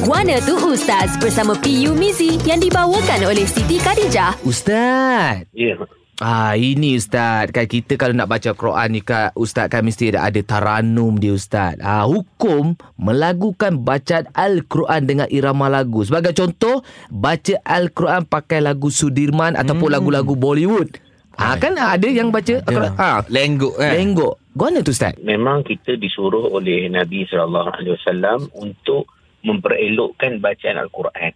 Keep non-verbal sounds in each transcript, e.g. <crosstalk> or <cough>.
Guana tu Ustaz bersama PU Mizi yang dibawakan oleh Siti Khadijah. Ustaz. Ya. Ah ini Ustaz kan kita kalau nak baca Quran ni kan Ustaz kan mesti ada, ada taranum dia Ustaz. Ah hukum melagukan bacaan Al-Quran dengan irama lagu. Sebagai contoh baca Al-Quran pakai lagu Sudirman ataupun lagu-lagu Bollywood. Ah kan ada yang baca Al-Quran. Ah Lengguk kan lenggok. Guana tu Ustaz. Memang kita disuruh oleh Nabi SAW untuk memperelokkan bacaan Al-Quran.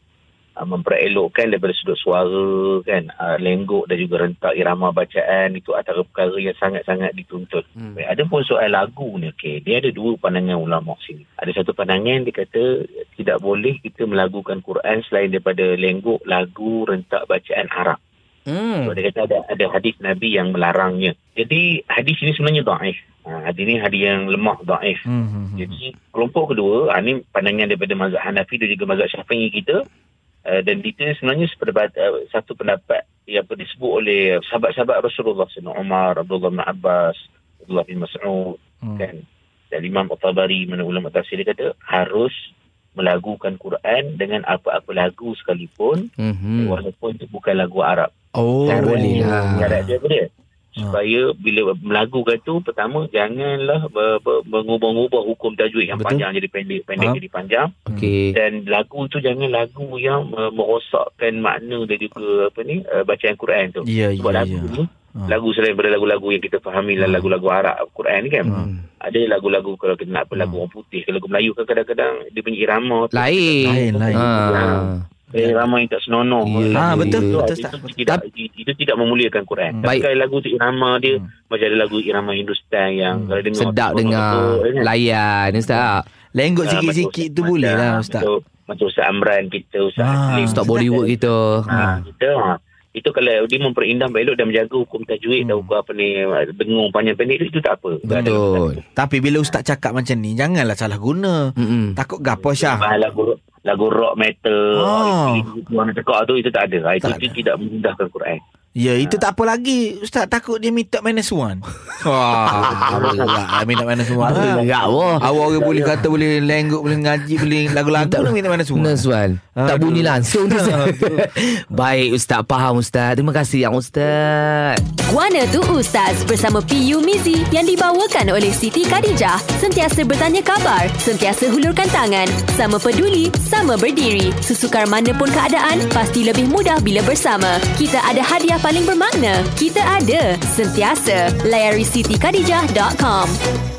Uh, memperelokkan daripada sudut suara kan uh, lenggok dan juga rentak irama bacaan itu antara perkara yang sangat-sangat dituntut. Hmm. Ada pun soal lagu ni okey dia ada dua pandangan ulama sini. Ada satu pandangan dia kata tidak boleh kita melagukan Quran selain daripada lenggok lagu rentak bacaan Arab. Hmm. So, dia kata ada ada hadis Nabi yang melarangnya. Jadi hadis ini sebenarnya dhaif. Ha, hadis ini hadis yang lemah dhaif. Hmm, hmm, hmm. Jadi kelompok kedua, ha, ini pandangan daripada mazhab Hanafi dan juga mazhab Syafi'i kita. Uh, dan itu sebenarnya seperti uh, satu pendapat yang disebut oleh sahabat-sahabat Rasulullah Sayyidina Umar, Abdullah bin Abbas, Abdullah bin Mas'ud Hmm. kan. Dan Imam At-Tabari mana ulama tafsir dia kata harus melagukan Quran dengan apa-apa lagu sekalipun Mhm. walaupun itu bukan lagu Arab. Oh boleh dia, lah. Dia apa dia? Ha. Supaya bila melagukan tu pertama janganlah ber, ber, mengubah-ubah hukum tajwid yang Betul. panjang jadi pendek, pendek Ha. jadi panjang Okey. dan lagu tu jangan lagu yang uh, merosakkan makna dan juga apa ni uh, bacaan Quran tu. Ya Sebab ya lagu ni Ha. lagu selain daripada lagu-lagu yang kita fahami lah Ha. lagu-lagu Arab Quran ni kan. Hmm. Ada lagu-lagu kalau kita nak apa lagu orang putih, lagu Melayu kan kadang-kadang dia punya irama Lain. Lain lain Ah. Eh, irama yang tak senonoh. Lagu Ah, betul, itu, betul, itu, Ustaz. tidak, itu tidak memuliakan Quran. Hmm. Tapi Baik. kalau lagu tu irama dia Hmm. macam ada lagu irama Hindustan yang Hmm. kalau dengar Sedap tu, dengar. kan? Layan Ustaz. Lengguk Ah, sikit-sikit tu boleh lah Ustaz Macam, macam Ustaz Amran kita, Ustaz Ah. Ustaz Bollywood kita. Ha, kita ha. Itu kalau dia memperindah elok dan menjaga hukum tajwid dan Hmm. hukum apa ni dengung panjang pendek itu, tak apa. Betul. Tapi bila Ustaz cakap macam ni Janganlah salah guna Mm-mm. Takut gapo Syah Bahas lagu lagu rock metal, Ah. oh. orang cakap tu itu tak ada. Ha, Itu, Tak itu tidak memudahkan Quran. Ya itu tak apa lagi. Ustaz takut dia minta minus one. Wah <laughs> Berat lah minta minus one. Berat wah. Awak orang boleh kata Boleh lengguk Boleh ngaji Boleh lagu-lagu Tak- Minta minus one. Benar Suan Tak bunyi langsung tu. <laughs> Baik Ustaz. Faham Ustaz. Terima kasih yang Ustaz. Guana tu Ustaz bersama PU Mizi yang dibawakan oleh Siti Khadijah. Sentiasa bertanya khabar, sentiasa hulurkan tangan, sama peduli, sama berdiri. Sesukar mana pun keadaan, pasti lebih mudah bila bersama. Kita ada hadiah paling bermakna. Kita ada, sentiasa. Layari sitikadijah.com.